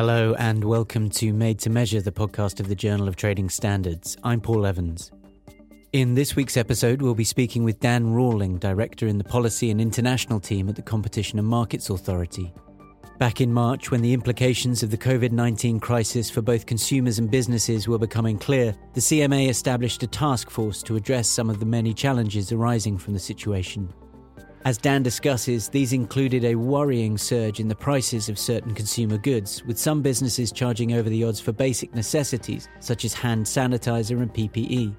Hello, and welcome to Made to Measure, the podcast of the Journal of Trading Standards. I'm Paul Evans. In this week's episode, we'll be speaking with Dan Rawling, Director in the Policy and International team at the Competition and Markets Authority. Back in March, when the implications of the COVID 19 crisis for both consumers and businesses were becoming clear, the CMA established a task force to address some of the many challenges arising from the situation. As Dan discusses, these included a worrying surge in the prices of certain consumer goods, with some businesses charging over the odds for basic necessities such as hand sanitizer and PPE.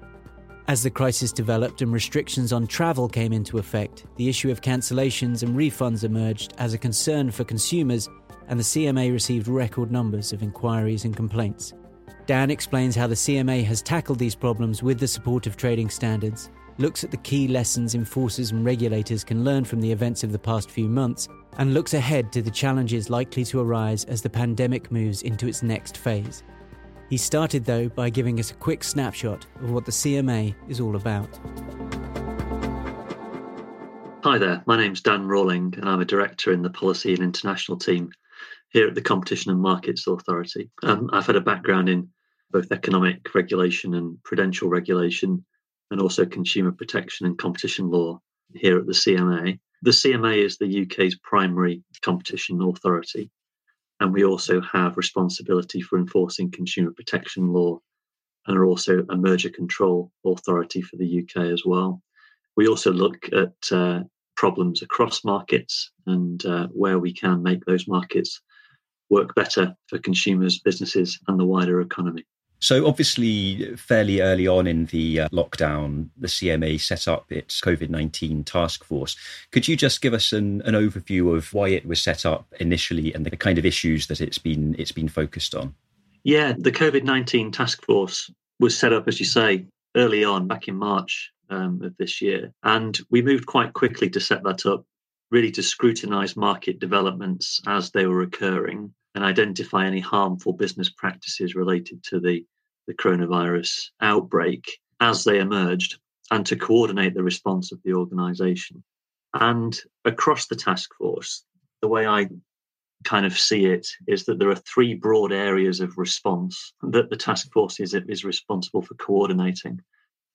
As the crisis developed and restrictions on travel came into effect, the issue of cancellations and refunds emerged as a concern for consumers, and the CMA received record numbers of inquiries and complaints. Dan explains how the CMA has tackled these problems with the support of trading standards looks at the key lessons enforcers and regulators can learn from the events of the past few months, and looks ahead to the challenges likely to arise as the pandemic moves into its next phase. He started, though, by giving us a quick snapshot of what the CMA is all about. Hi there, my name's Dan Rawling, and I'm a director in the Policy and International team here at the Competition and Markets Authority. Um, I've had a background in both economic regulation and prudential regulation, and also consumer protection and competition law here at the CMA. The CMA is the UK's primary competition authority, and we also have responsibility for enforcing consumer protection law and are also a merger control authority for the UK as well. We also look at uh, problems across markets and uh, where we can make those markets work better for consumers, businesses, and the wider economy. So, obviously, fairly early on in the uh, lockdown, the CMA set up its COVID 19 task force. Could you just give us an, an overview of why it was set up initially and the kind of issues that it's been, it's been focused on? Yeah, the COVID 19 task force was set up, as you say, early on, back in March um, of this year. And we moved quite quickly to set that up, really to scrutinise market developments as they were occurring and identify any harmful business practices related to the the coronavirus outbreak as they emerged and to coordinate the response of the organization. And across the task force, the way I kind of see it is that there are three broad areas of response that the task force is, is responsible for coordinating.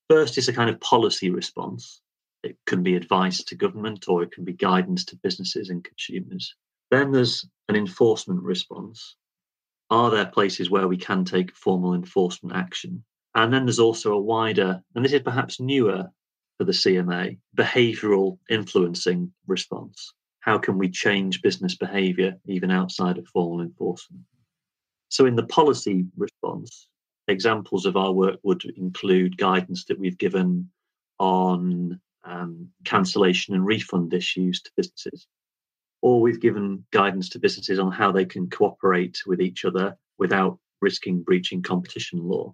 First is a kind of policy response. It can be advice to government or it can be guidance to businesses and consumers. Then there's an enforcement response, are there places where we can take formal enforcement action? And then there's also a wider, and this is perhaps newer for the CMA, behavioral influencing response. How can we change business behavior even outside of formal enforcement? So, in the policy response, examples of our work would include guidance that we've given on um, cancellation and refund issues to businesses or we've given guidance to businesses on how they can cooperate with each other without risking breaching competition law.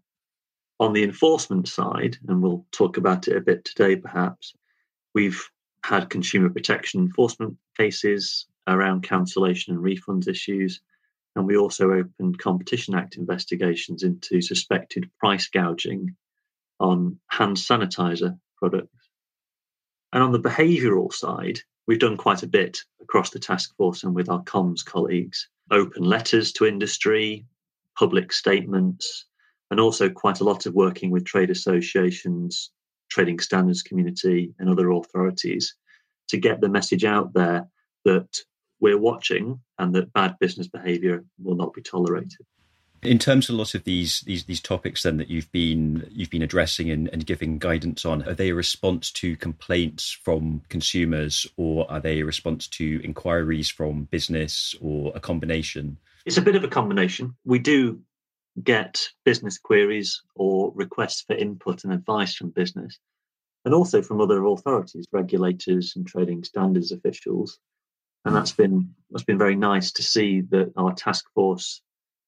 On the enforcement side, and we'll talk about it a bit today perhaps, we've had consumer protection enforcement cases around cancellation and refunds issues. And we also opened Competition Act investigations into suspected price gouging on hand sanitizer products. And on the behavioural side, we've done quite a bit across the task force and with our comms colleagues open letters to industry, public statements, and also quite a lot of working with trade associations, trading standards community, and other authorities to get the message out there that we're watching and that bad business behavior will not be tolerated. In terms of a lot of these these these topics then that you've been you've been addressing and, and giving guidance on, are they a response to complaints from consumers or are they a response to inquiries from business or a combination? It's a bit of a combination. We do get business queries or requests for input and advice from business and also from other authorities, regulators and trading standards officials. And that's been that's been very nice to see that our task force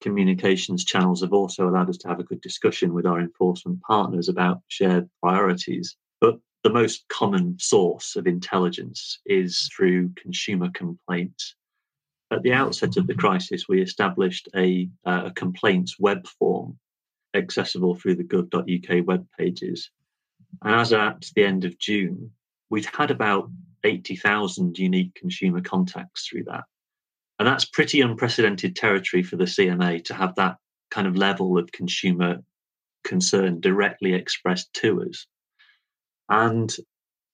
communications channels have also allowed us to have a good discussion with our enforcement partners about shared priorities. But the most common source of intelligence is through consumer complaints. At the outset of the crisis, we established a, uh, a complaints web form accessible through the gov.uk web pages. And as at the end of June, we'd had about 80,000 unique consumer contacts through that. And that's pretty unprecedented territory for the CMA to have that kind of level of consumer concern directly expressed to us. And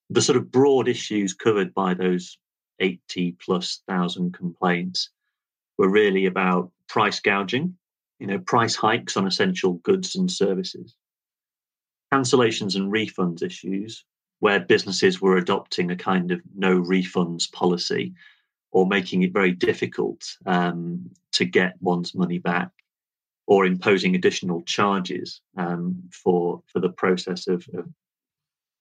the sort of broad issues covered by those 80 plus thousand complaints were really about price gouging, you know, price hikes on essential goods and services, cancellations and refunds issues, where businesses were adopting a kind of no refunds policy or making it very difficult um, to get one's money back or imposing additional charges um, for for the process of, of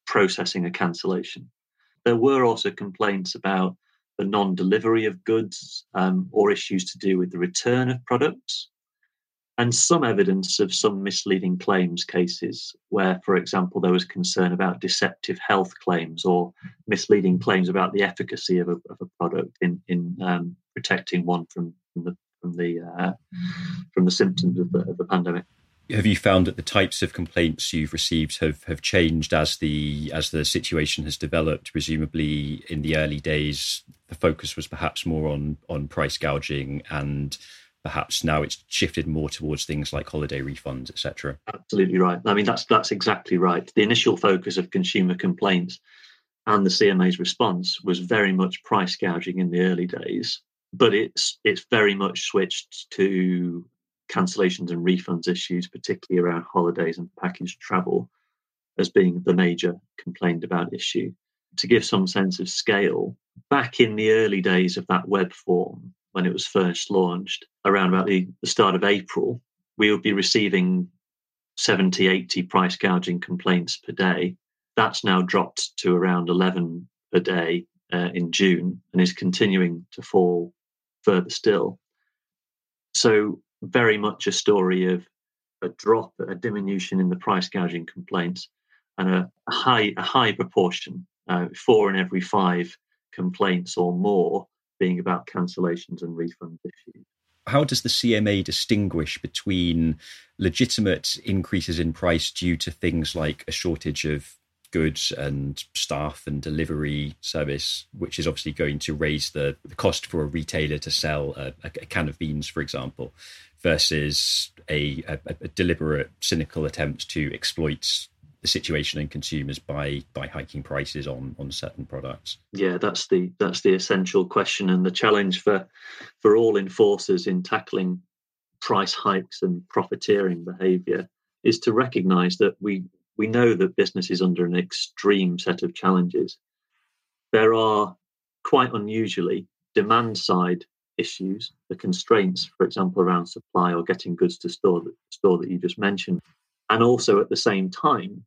processing a cancellation. There were also complaints about the non-delivery of goods um, or issues to do with the return of products and some evidence of some misleading claims cases where, for example, there was concern about deceptive health claims or misleading claims about the efficacy of a, of a product in, in um, protecting one from, from the from the uh, from the symptoms of the, of the pandemic. Have you found that the types of complaints you've received have, have changed as the as the situation has developed? Presumably, in the early days, the focus was perhaps more on on price gouging and perhaps now it's shifted more towards things like holiday refunds, etc. Absolutely right. I mean, that's that's exactly right. The initial focus of consumer complaints and the CMA's response was very much price gouging in the early days, but it's it's very much switched to cancellations and refunds issues, particularly around holidays and package travel, as being the major complained about issue. To give some sense of scale, back in the early days of that web form, when it was first launched, around about the, the start of April, we would be receiving 70, 80 price gouging complaints per day. That's now dropped to around 11 per day uh, in June and is continuing to fall further still. So, very much a story of a drop, a diminution in the price gouging complaints, and a, high a high proportion, uh, four in every five complaints or more being about cancellations and refund issues. How does the CMA distinguish between legitimate increases in price due to things like a shortage of goods and staff and delivery service, which is obviously going to raise the, the cost for a retailer to sell a, a, can of beans, for example, versus a, a, deliberate, cynical attempt to exploit the situation and consumers by by hiking prices on on certain products? Yeah that's the that's the essential question and the challenge for for all enforcers in tackling price hikes and profiteering behavior is to recognize that we we know that business is under an extreme set of challenges. There are quite unusually demand side issues the constraints for example around supply or getting goods to store store that you just mentioned and also at the same time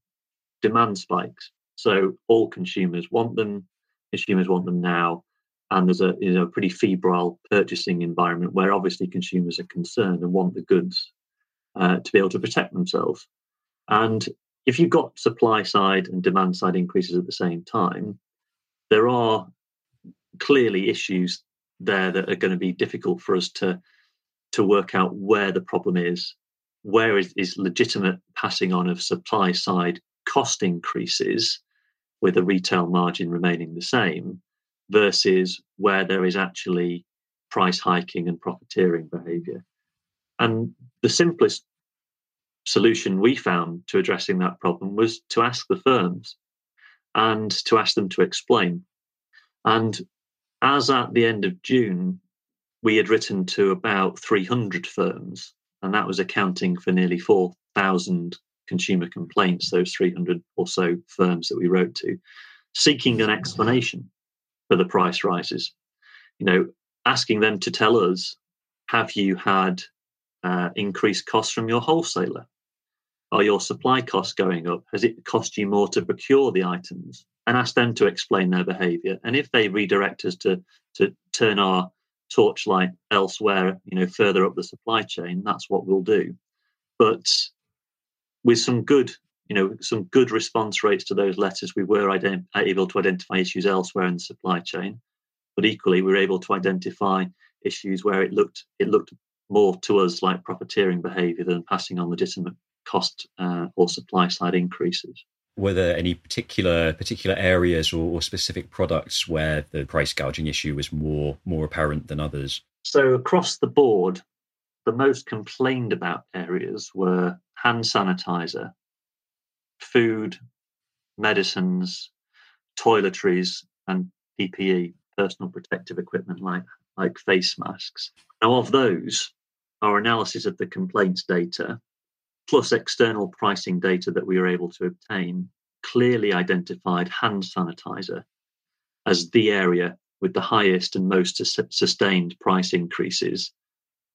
demand spikes. So all consumers want them, consumers want them now, and there's a you know pretty febrile purchasing environment where obviously consumers are concerned and want the goods uh, to be able to protect themselves. And if you've got supply side and demand side increases at the same time, there are clearly issues there that are going to be difficult for us to to work out where the problem is, where is, is legitimate passing on of supply side cost increases with a retail margin remaining the same versus where there is actually price hiking and profiteering behavior. And the simplest solution we found to addressing that problem was to ask the firms and to ask them to explain. And as at the end of June, we had written to about 300 firms, and that was accounting for nearly 4,000 consumer complaints, those 300 or so firms that we wrote to, seeking an explanation for the price rises. You know, asking them to tell us, have you had uh, increased costs from your wholesaler? Are your supply costs going up? Has it cost you more to procure the items? And ask them to explain their behavior. And if they redirect us to to turn our torchlight elsewhere, you know, further up the supply chain, that's what we'll do. But with some good you know some good response rates to those letters we were ident- able to identify issues elsewhere in the supply chain. But equally we were able to identify issues where it looked it looked more to us like profiteering behavior than passing on legitimate cost uh, or supply side increases. Were there any particular particular areas or, or specific products where the price gouging issue was more more apparent than others? So, across the board, the most complained about areas were hand sanitizer, food, medicines, toiletries, and PPE, personal protective equipment like, like face masks. Now, of those, our analysis of the complaints data, plus external pricing data that we were able to obtain, clearly identified hand sanitizer as the area with the highest and most sustained price increases,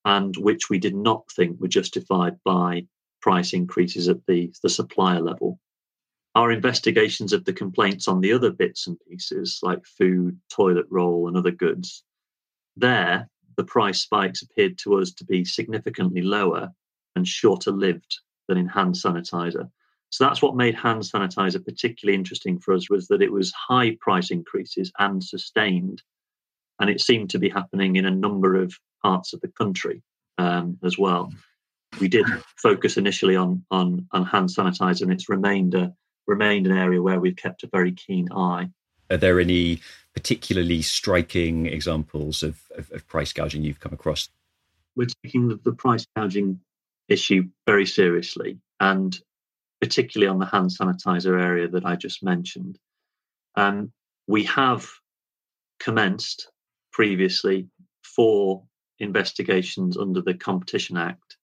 and which we did not think were justified by price increases at the, the supplier level. Our investigations of the complaints on the other bits and pieces, like food, toilet roll, and other goods, there the price spikes appeared to us to be significantly lower and shorter lived than in hand sanitizer. So that's what made hand sanitizer particularly interesting for us was that it was high price increases and sustained, and it seemed to be happening in a number of parts of the country um, as well. We did focus initially on on on hand sanitizer, and it's remained a remained an area where we've kept a very keen eye. Are there any particularly striking examples of, of, of price gouging you've come across? We're taking the, the price gouging issue very seriously, and particularly on the hand sanitizer area that I just mentioned. Um, we have commenced previously four investigations under the Competition Act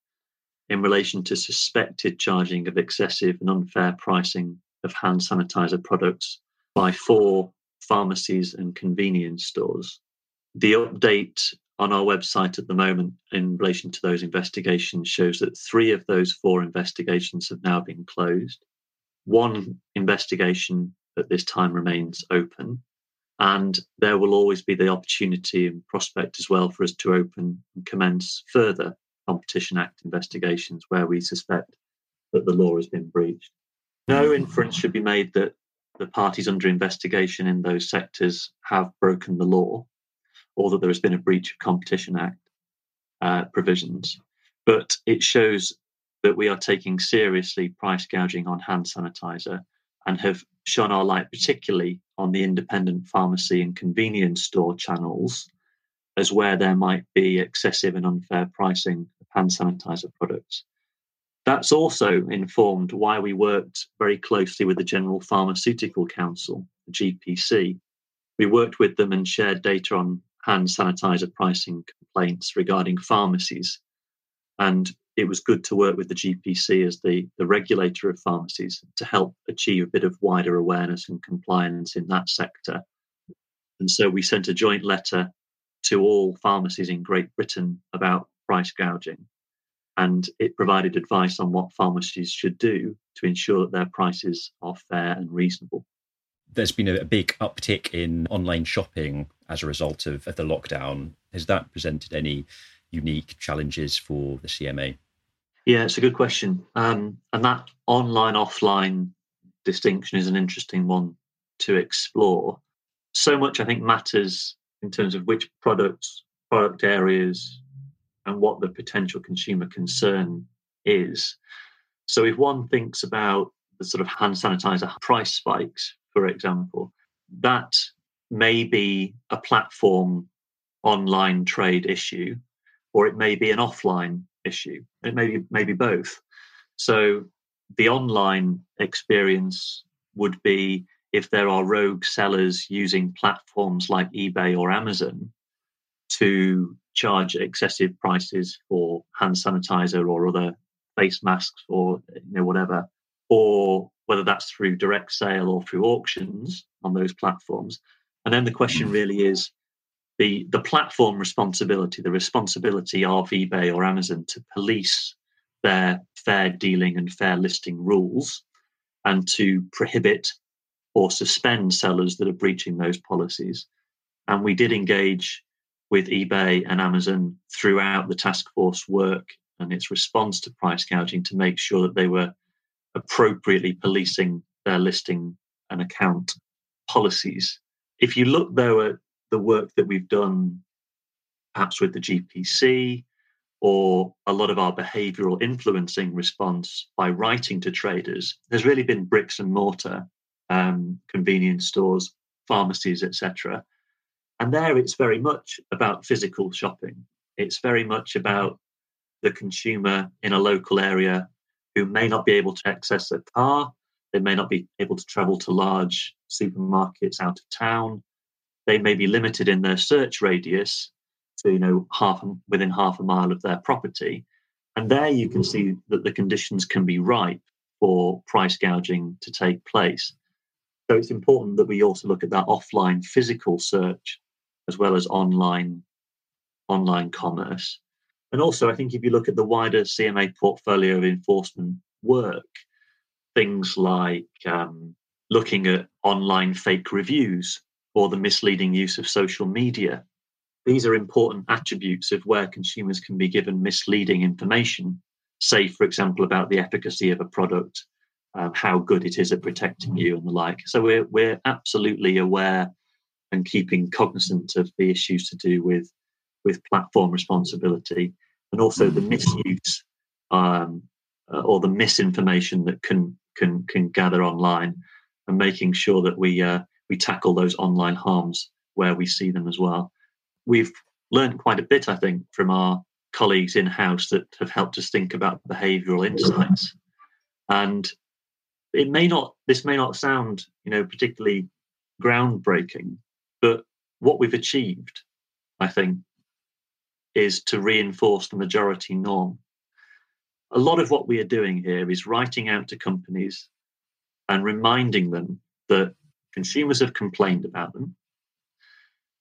in relation to suspected charging of excessive and unfair pricing of hand sanitizer products by four pharmacies and convenience stores. The update on our website at the moment in relation to those investigations shows that three of those four investigations have now been closed. One investigation at this time remains open. And there will always be the opportunity and prospect as well for us to open and commence further Competition Act investigations where we suspect that the law has been breached. No inference should be made that the parties under investigation in those sectors have broken the law or that there has been a breach of Competition Act uh, provisions. But it shows that we are taking seriously price gouging on hand sanitizer and have shone our light particularly on the independent pharmacy and convenience store channels as where there might be excessive and unfair pricing of hand sanitizer products. That's also informed why we worked very closely with the General Pharmaceutical Council, the GPC. We worked with them and shared data on hand sanitizer pricing complaints regarding pharmacies. And it was good to work with the GPC as the, the regulator of pharmacies to help achieve a bit of wider awareness and compliance in that sector. And so we sent a joint letter to all pharmacies in Great Britain about price gouging. And it provided advice on what pharmacies should do to ensure that their prices are fair and reasonable. There's been a big uptick in online shopping as a result of, of the lockdown. Has that presented any unique challenges for the CMA? Yeah, it's a good question. Um, and that online offline distinction is an interesting one to explore. So much, I think, matters in terms of which products, product areas, and what the potential consumer concern is. So, if one thinks about the sort of hand sanitizer price spikes, for example, that may be a platform online trade issue, or it may be an offline issue. It may be maybe both. So the online experience would be if there are rogue sellers using platforms like eBay or Amazon to charge excessive prices for hand sanitizer or other face masks or you know whatever, or whether that's through direct sale or through auctions on those platforms. And then the question mm. really is the the platform responsibility, the responsibility of eBay or Amazon to police their fair dealing and fair listing rules and to prohibit or suspend sellers that are breaching those policies. And we did engage with eBay and Amazon throughout the task force work and its response to price gouging to make sure that they were appropriately policing their listing and account policies. If you look though at the work that we've done, perhaps with the GPC, or a lot of our behavioral influencing response by writing to traders, has really been bricks and mortar, um, convenience stores, pharmacies, etc. And there it's very much about physical shopping. It's very much about the consumer in a local area who may not be able to access a car, they may not be able to travel to large supermarkets out of town, they may be limited in their search radius to you know half within half a mile of their property, and there you can see that the conditions can be ripe for price gouging to take place. So it's important that we also look at that offline physical search as well as online online commerce. And also, I think if you look at the wider CMA portfolio of enforcement work, things like um, looking at online fake reviews or the misleading use of social media, these are important attributes of where consumers can be given misleading information, say, for example, about the efficacy of a product, um, how good it is at protecting you, and the like. So we're we're absolutely aware and keeping cognizant of the issues to do with with platform responsibility and also the misuse um, uh, or the misinformation that can can can gather online, and making sure that we uh, we tackle those online harms where we see them as well. We've learned quite a bit, I think, from our colleagues in house that have helped us think about behavioural insights, and it may not this may not sound you know particularly groundbreaking, but what we've achieved, I think, is to reinforce the majority norm. A lot of what we are doing here is writing out to companies and reminding them that consumers have complained about them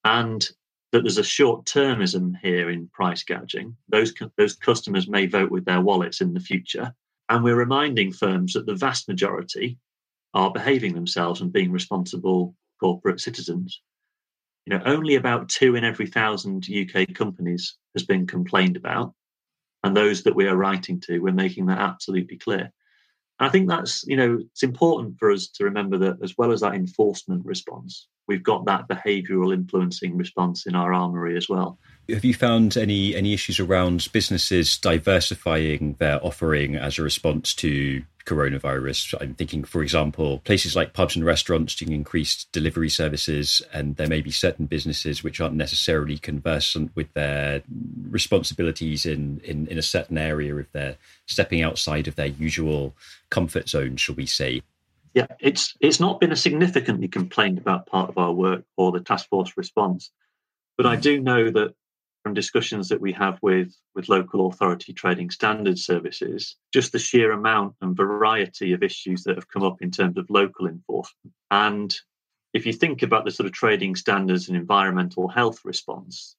and that there's a short termism here in price gouging. Those, those customers may vote with their wallets in the future. And we're reminding firms that the vast majority are behaving themselves and being responsible corporate citizens you know, only about two in every thousand UK companies has been complained about. And those that we are writing to, we're making that absolutely clear. And I think that's, you know, it's important for us to remember that as well as that enforcement response, we've got that behavioural influencing response in our armory as well. Have you found any any issues around businesses diversifying their offering as a response to coronavirus. I'm thinking, for example, places like pubs and restaurants doing increased delivery services, and there may be certain businesses which aren't necessarily conversant with their responsibilities in, in, in a certain area if they're stepping outside of their usual comfort zone, shall we say. Yeah, it's it's not been a significantly complained about part of our work or the task force response, but I mm. do know that from discussions that we have with, with local authority trading standards services, just the sheer amount and variety of issues that have come up in terms of local enforcement. And if you think about the sort of trading standards and environmental health response,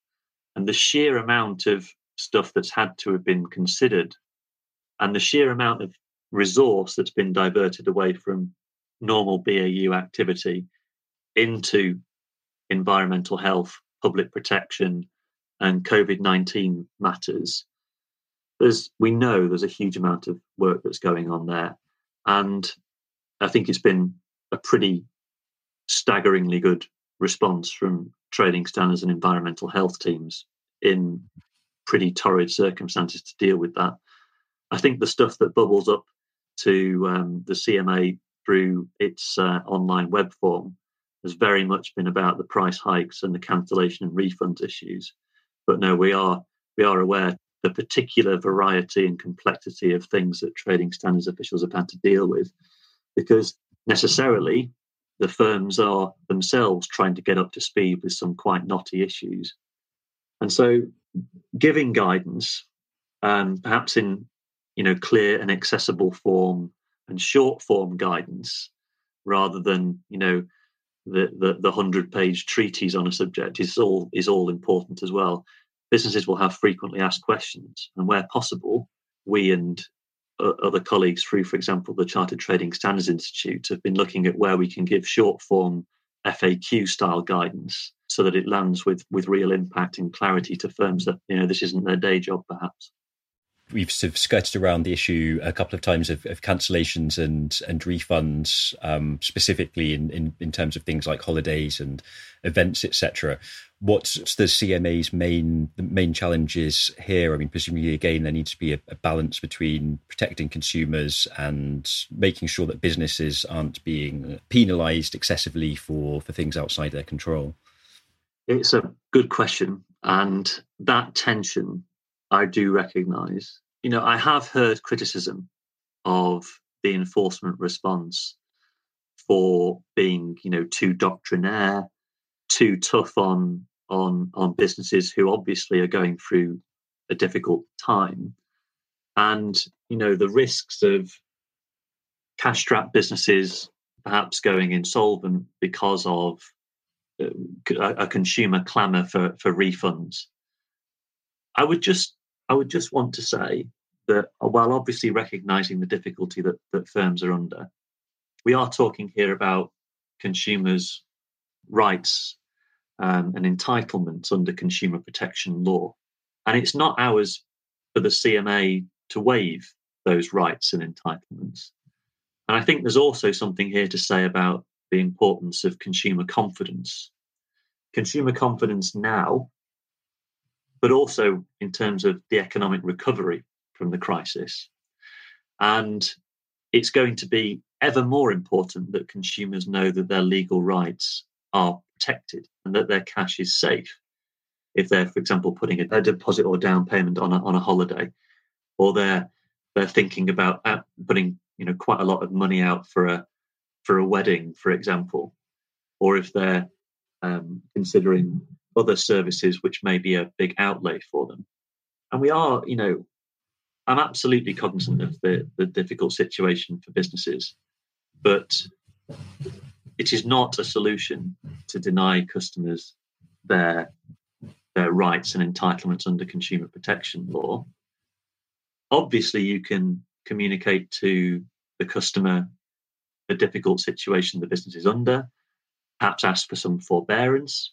and the sheer amount of stuff that's had to have been considered, and the sheer amount of resource that's been diverted away from normal BAU activity into environmental health, public protection, and COVID 19 matters, there's, we know there's a huge amount of work that's going on there. And I think it's been a pretty staggeringly good response from trading standards and environmental health teams in pretty torrid circumstances to deal with that. I think the stuff that bubbles up to um, the CMA through its uh, online web form has very much been about the price hikes and the cancellation and refund issues. But no, we are we are aware the particular variety and complexity of things that trading standards officials have had to deal with, because necessarily the firms are themselves trying to get up to speed with some quite knotty issues. And so giving guidance, um, perhaps in you know clear and accessible form and short form guidance, rather than you know the the, the hundred page treatise on a subject is all is all important as well. Businesses will have frequently asked questions, and where possible, we and other colleagues through, for example, the Chartered Trading Standards Institute have been looking at where we can give short form FAQ style guidance so that it lands with with real impact and clarity to firms that you know this isn't their day job perhaps we've sort of skirted around the issue a couple of times of, of cancellations and and refunds, um, specifically in, in, in terms of things like holidays and events, etc. What's the CMA's main the main challenges here? I mean, presumably again there needs to be a, a balance between protecting consumers and making sure that businesses aren't being penalised excessively for for things outside their control. It's a good question. And that tension, I do recognize. You know, I have heard criticism of the enforcement response for being, you know, too doctrinaire, too tough on on on businesses who obviously are going through a difficult time and you know the risks of cash strapped businesses perhaps going insolvent because of uh, a, consumer clamor for for refunds i would just i would just want to say that while obviously recognizing the difficulty that that firms are under we are talking here about consumers rights um, and entitlements under consumer protection law. And it's not ours for the CMA to waive those rights and entitlements. And I think there's also something here to say about the importance of consumer confidence. Consumer confidence now, but also in terms of the economic recovery from the crisis. And it's going to be ever more important that consumers know that their legal rights are protected and that their cash is safe. If they're, for example, putting a, a deposit or down payment on a, on a holiday, or they're they're thinking about uh, putting you know quite a lot of money out for a for a wedding, for example, or if they're um, considering other services which may be a big outlay for them. And we are, you know, I'm absolutely cognizant of the, the difficult situation for businesses, but it is not a solution to deny customers their their rights and entitlements under consumer protection law. Obviously, you can communicate to the customer the difficult situation the business is under, perhaps ask for some forbearance,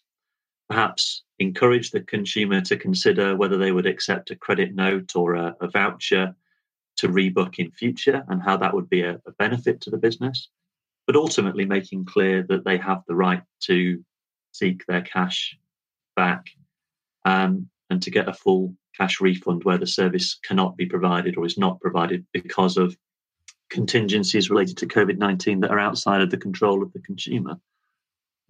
perhaps encourage the consumer to consider whether they would accept a credit note or a, a voucher to rebook in future and how that would be a, a benefit to the business but ultimately making clear that they have the right to seek their cash back um, and to get a full cash refund where the service cannot be provided or is not provided because of contingencies related to COVID 19 that are outside of the control of the consumer.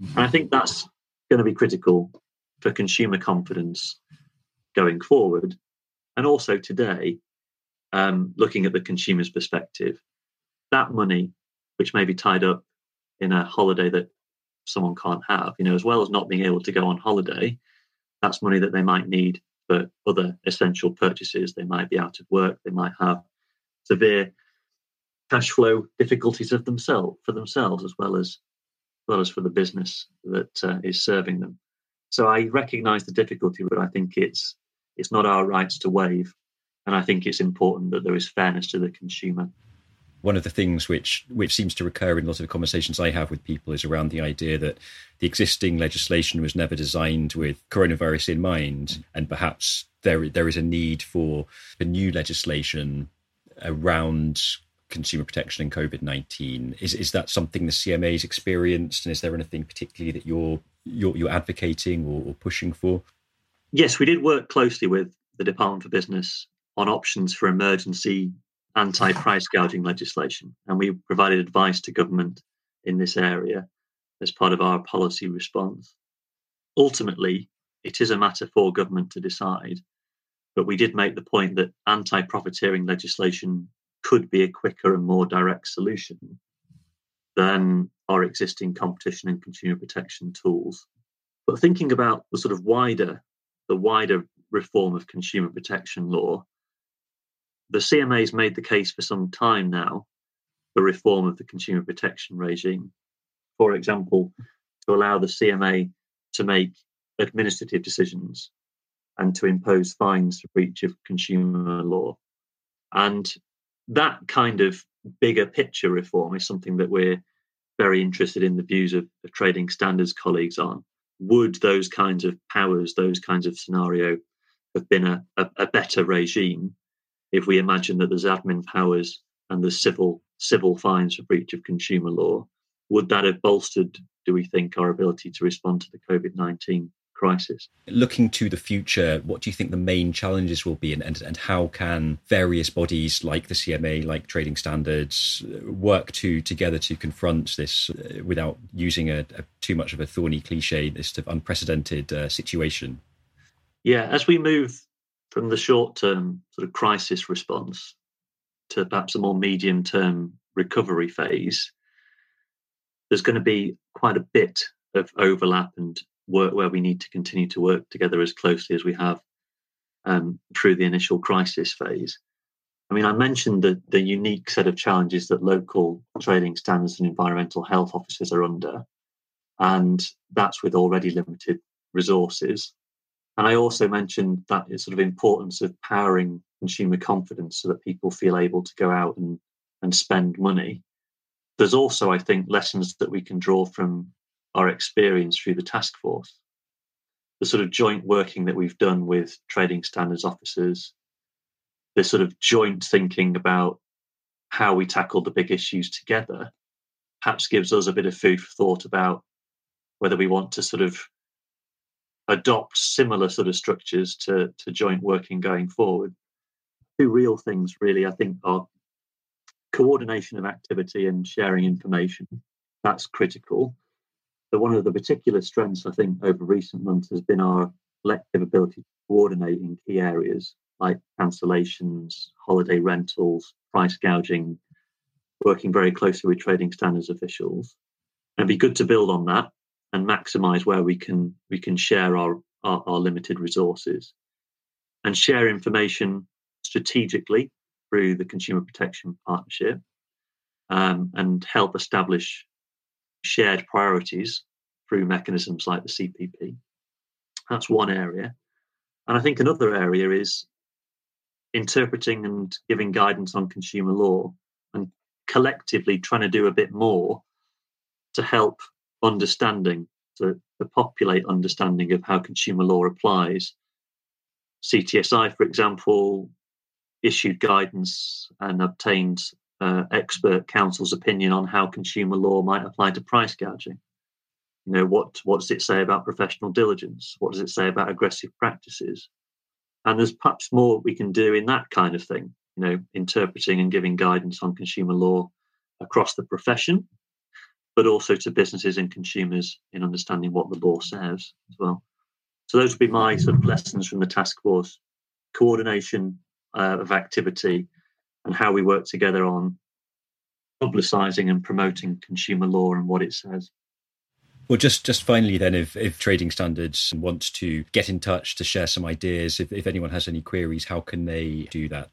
Mm-hmm. And I think that's going to be critical for consumer confidence going forward. And also today, um, looking at the consumer's perspective, that money which may be tied up in a holiday that someone can't have, you know, as well as not being able to go on holiday, that's money that they might need for other essential purchases. They might be out of work, they might have severe cash flow difficulties of themselves for themselves as well as as well as for the business that uh, is serving them. So I recognise the difficulty, but I think it's it's not our rights to waive, and I think it's important that there is fairness to the consumer one of the things which which seems to recur in lots of conversations I have with people is around the idea that the existing legislation was never designed with coronavirus in mind, and perhaps there there is a need for a new legislation around consumer protection and COVID nineteen. Is is that something the CMA has experienced, and is there anything particularly that you're you're, you're advocating or, or pushing for? Yes, we did work closely with the Department for Business on options for emergency anti price gouging legislation. And we provided advice to government in this area as part of our policy response. Ultimately, it is a matter for government to decide, but we did make the point that anti profiteering legislation could be a quicker and more direct solution than our existing competition and consumer protection tools. But thinking about the sort of wider, the wider reform of consumer protection law, the CMA has made the case for some time now for reform of the consumer protection regime. For example, to allow the CMA to make administrative decisions and to impose fines for breach of consumer law. And that kind of bigger picture reform is something that we're very interested in the views of, of trading standards colleagues on. Would those kinds of powers, those kinds of scenario have been a, a, a better regime if we imagine that there's admin powers and there's civil civil fines for breach of consumer law, would that have bolstered, do we think, our ability to respond to the COVID 19 crisis? Looking to the future, what do you think the main challenges will be, and, and, and how can various bodies like the CMA, like trading standards, work to together to confront this uh, without using a, a, too much of a thorny cliche, this unprecedented uh, situation? Yeah, as we move from the short term sort of crisis response to perhaps a more medium term recovery phase, there's going to be quite a bit of overlap and work where we need to continue to work together as closely as we have um, through the initial crisis phase. I mean, I mentioned the, the unique set of challenges that local trading standards and environmental health officers are under, and that's with already limited resources. And I also mentioned that sort of importance of powering consumer confidence so that people feel able to go out and, and spend money. There's also, I think, lessons that we can draw from our experience through the task force. The sort of joint working that we've done with trading standards officers, the sort of joint thinking about how we tackle the big issues together, perhaps gives us a bit of food for thought about whether we want to sort of adopt similar sort of structures to, to joint working going forward. Two real things, really, I think, are coordination of activity and sharing information. That's critical. But one of the particular strengths, I think, over recent months has been our collective ability to coordinate in key areas like cancellations, holiday rentals, price gouging, working very closely with trading standards officials. And it'd be good to build on that and maximize where we can we can share our, our, our limited resources and share information strategically through the consumer protection partnership um, and help establish shared priorities through mechanisms like the CPP. That's one area. And I think another area is interpreting and giving guidance on consumer law and collectively trying to do a bit more to help understanding, to, to populate understanding of how consumer law applies. CTSI, for example, issued guidance and obtained uh, expert counsel's opinion on how consumer law might apply to price gouging. You know, what, what does it say about professional diligence? What does it say about aggressive practices? And there's perhaps more we can do in that kind of thing, you know, interpreting and giving guidance on consumer law across the profession but also to businesses and consumers in understanding what the law says as well. So those would be my sort of lessons from the task force: coordination uh, of activity and how we work together on publicising and promoting consumer law and what it says. Well, just just finally, then, if, if Trading Standards wants to get in touch to share some ideas, if, if anyone has any queries, how can they do that?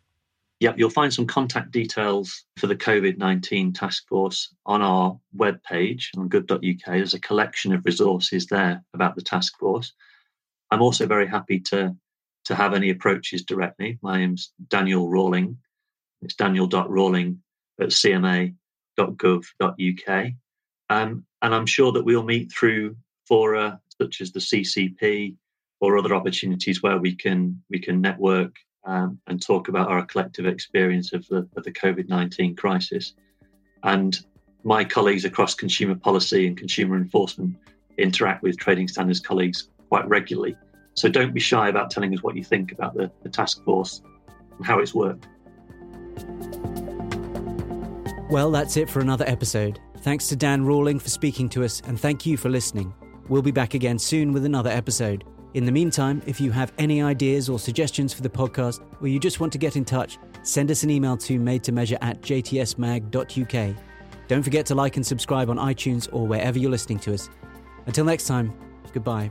Yep, you'll find some contact details for the COVID 19 task force on our webpage on gov.uk. There's a collection of resources there about the task force. I'm also very happy to, to have any approaches directly. My name's Daniel Rawling. It's daniel.rawling at cma.gov.uk. Um, and I'm sure that we'll meet through fora such as the CCP or other opportunities where we can we can network um, and talk about our collective experience of the, of the COVID 19 crisis. And my colleagues across consumer policy and consumer enforcement interact with trading standards colleagues quite regularly. So don't be shy about telling us what you think about the, the task force and how it's worked. Well, that's it for another episode. Thanks to Dan Rawling for speaking to us, and thank you for listening. We'll be back again soon with another episode. In the meantime, if you have any ideas or suggestions for the podcast, or you just want to get in touch, send us an email to made to measure at jtsmag.uk. Don't forget to like and subscribe on iTunes or wherever you're listening to us. Until next time, goodbye.